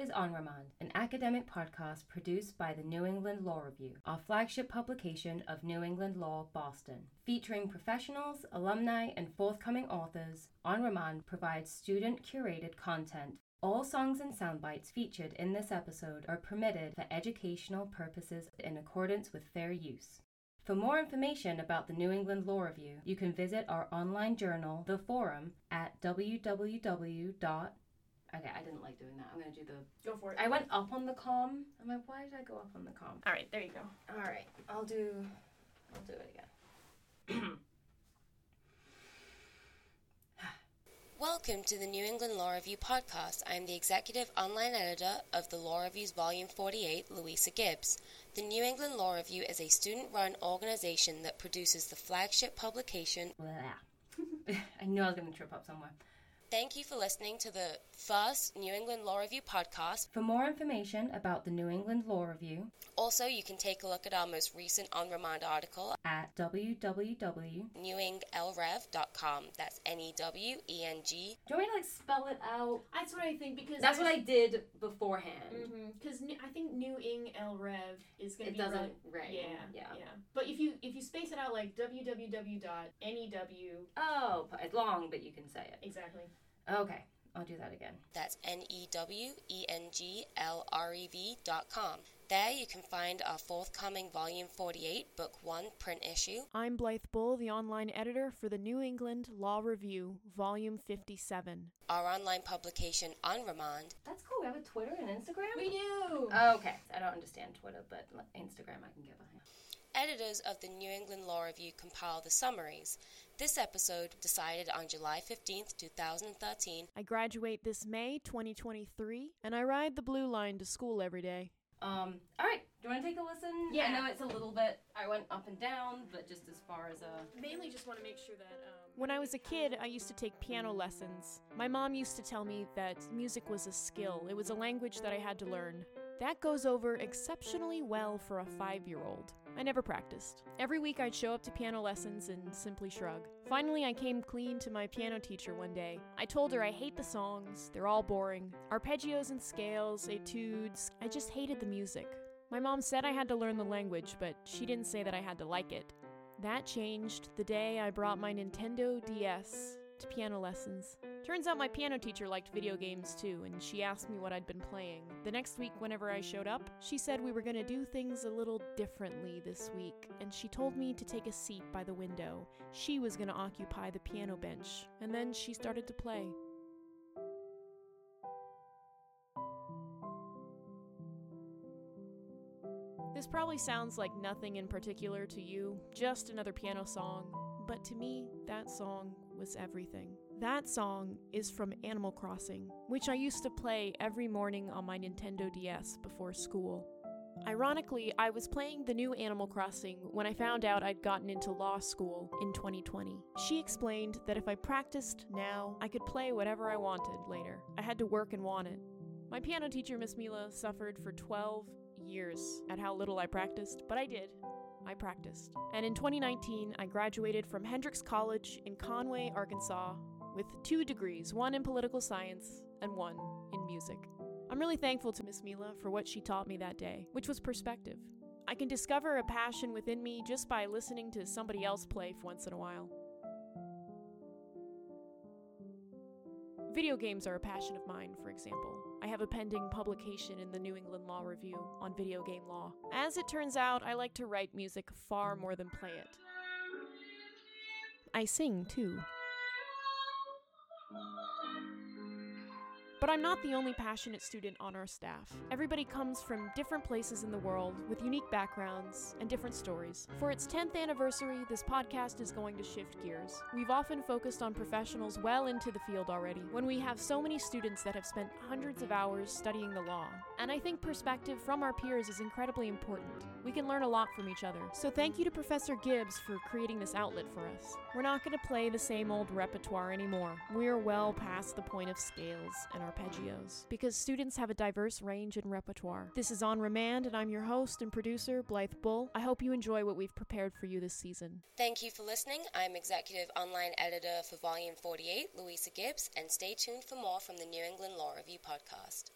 is On Remand, an academic podcast produced by the New England Law Review, our flagship publication of New England Law Boston. Featuring professionals, alumni, and forthcoming authors, On Remand provides student curated content. All songs and sound bites featured in this episode are permitted for educational purposes in accordance with fair use. For more information about the New England Law Review, you can visit our online journal, The Forum, at www. Okay, I didn't like doing that. I'm gonna do the. Go for it. I went up on the com. I'm like, why did I go up on the com? All right, there you go. All right, I'll do. I'll do it again. Welcome to the New England Law Review podcast. I am the executive online editor of the Law Review's Volume 48, Louisa Gibbs. The New England Law Review is a student run organization that produces the flagship publication. I knew I was gonna trip up somewhere. Thank you for listening to the first New England Law Review podcast. For more information about the New England Law Review, Also, you can take a look at our most recent On Remand article at www. newenglrev.com. That's N E W E N G. Do you want me to like spell it out? That's what I think because That's what I did beforehand. Mm-hmm. Because I think New Ing El Rev is going to be doesn't really- ring. Yeah, Yeah. yeah. But if you if you space it out like www.new Oh, it's long, but you can say it. exactly. Okay, I'll do that again. That's N E W E N G L R E V dot com. There you can find our forthcoming Volume 48, Book 1 print issue. I'm Blythe Bull, the online editor for the New England Law Review, Volume 57. Our online publication On Remand, That's cool. We have a Twitter and Instagram. We do. Okay, I don't understand Twitter, but Instagram I can get behind. Editors of the New England Law Review compile the summaries. This episode decided on July 15th, 2013. I graduate this May 2023, and I ride the Blue Line to school every day. Um, all right. Do you want to take a listen? Yeah. I know it's a little bit. I went up and down, but just as far as a. Mainly just want to make sure that um, When I was a kid, I used to take piano lessons. My mom used to tell me that music was a skill, it was a language that I had to learn. That goes over exceptionally well for a five year old. I never practiced. Every week I'd show up to piano lessons and simply shrug. Finally, I came clean to my piano teacher one day. I told her I hate the songs, they're all boring. Arpeggios and scales, etudes, I just hated the music. My mom said I had to learn the language, but she didn't say that I had to like it. That changed the day I brought my Nintendo DS to piano lessons. Turns out my piano teacher liked video games too, and she asked me what I'd been playing. The next week, whenever I showed up, she said we were gonna do things a little differently this week, and she told me to take a seat by the window. She was gonna occupy the piano bench, and then she started to play. This probably sounds like nothing in particular to you, just another piano song, but to me, that song was everything. That song is from Animal Crossing, which I used to play every morning on my Nintendo DS before school. Ironically, I was playing the new Animal Crossing when I found out I'd gotten into law school in 2020. She explained that if I practiced now, I could play whatever I wanted later. I had to work and want it. My piano teacher, Miss Mila, suffered for 12 years at how little I practiced, but I did. I practiced. And in 2019, I graduated from Hendrix College in Conway, Arkansas, with two degrees one in political science and one in music. I'm really thankful to Miss Mila for what she taught me that day, which was perspective. I can discover a passion within me just by listening to somebody else play once in a while. Video games are a passion of mine, for example. I have a pending publication in the New England Law Review on video game law. As it turns out, I like to write music far more than play it. I sing too. But I'm not the only passionate student on our staff. Everybody comes from different places in the world with unique backgrounds and different stories. For its 10th anniversary, this podcast is going to shift gears. We've often focused on professionals well into the field already, when we have so many students that have spent hundreds of hours studying the law. And I think perspective from our peers is incredibly important. We can learn a lot from each other. So thank you to Professor Gibbs for creating this outlet for us. We're not going to play the same old repertoire anymore. We're well past the point of scales and arpeggios because students have a diverse range in repertoire. This is On Remand, and I'm your host and producer, Blythe Bull. I hope you enjoy what we've prepared for you this season. Thank you for listening. I'm executive online editor for Volume 48, Louisa Gibbs, and stay tuned for more from the New England Law Review podcast.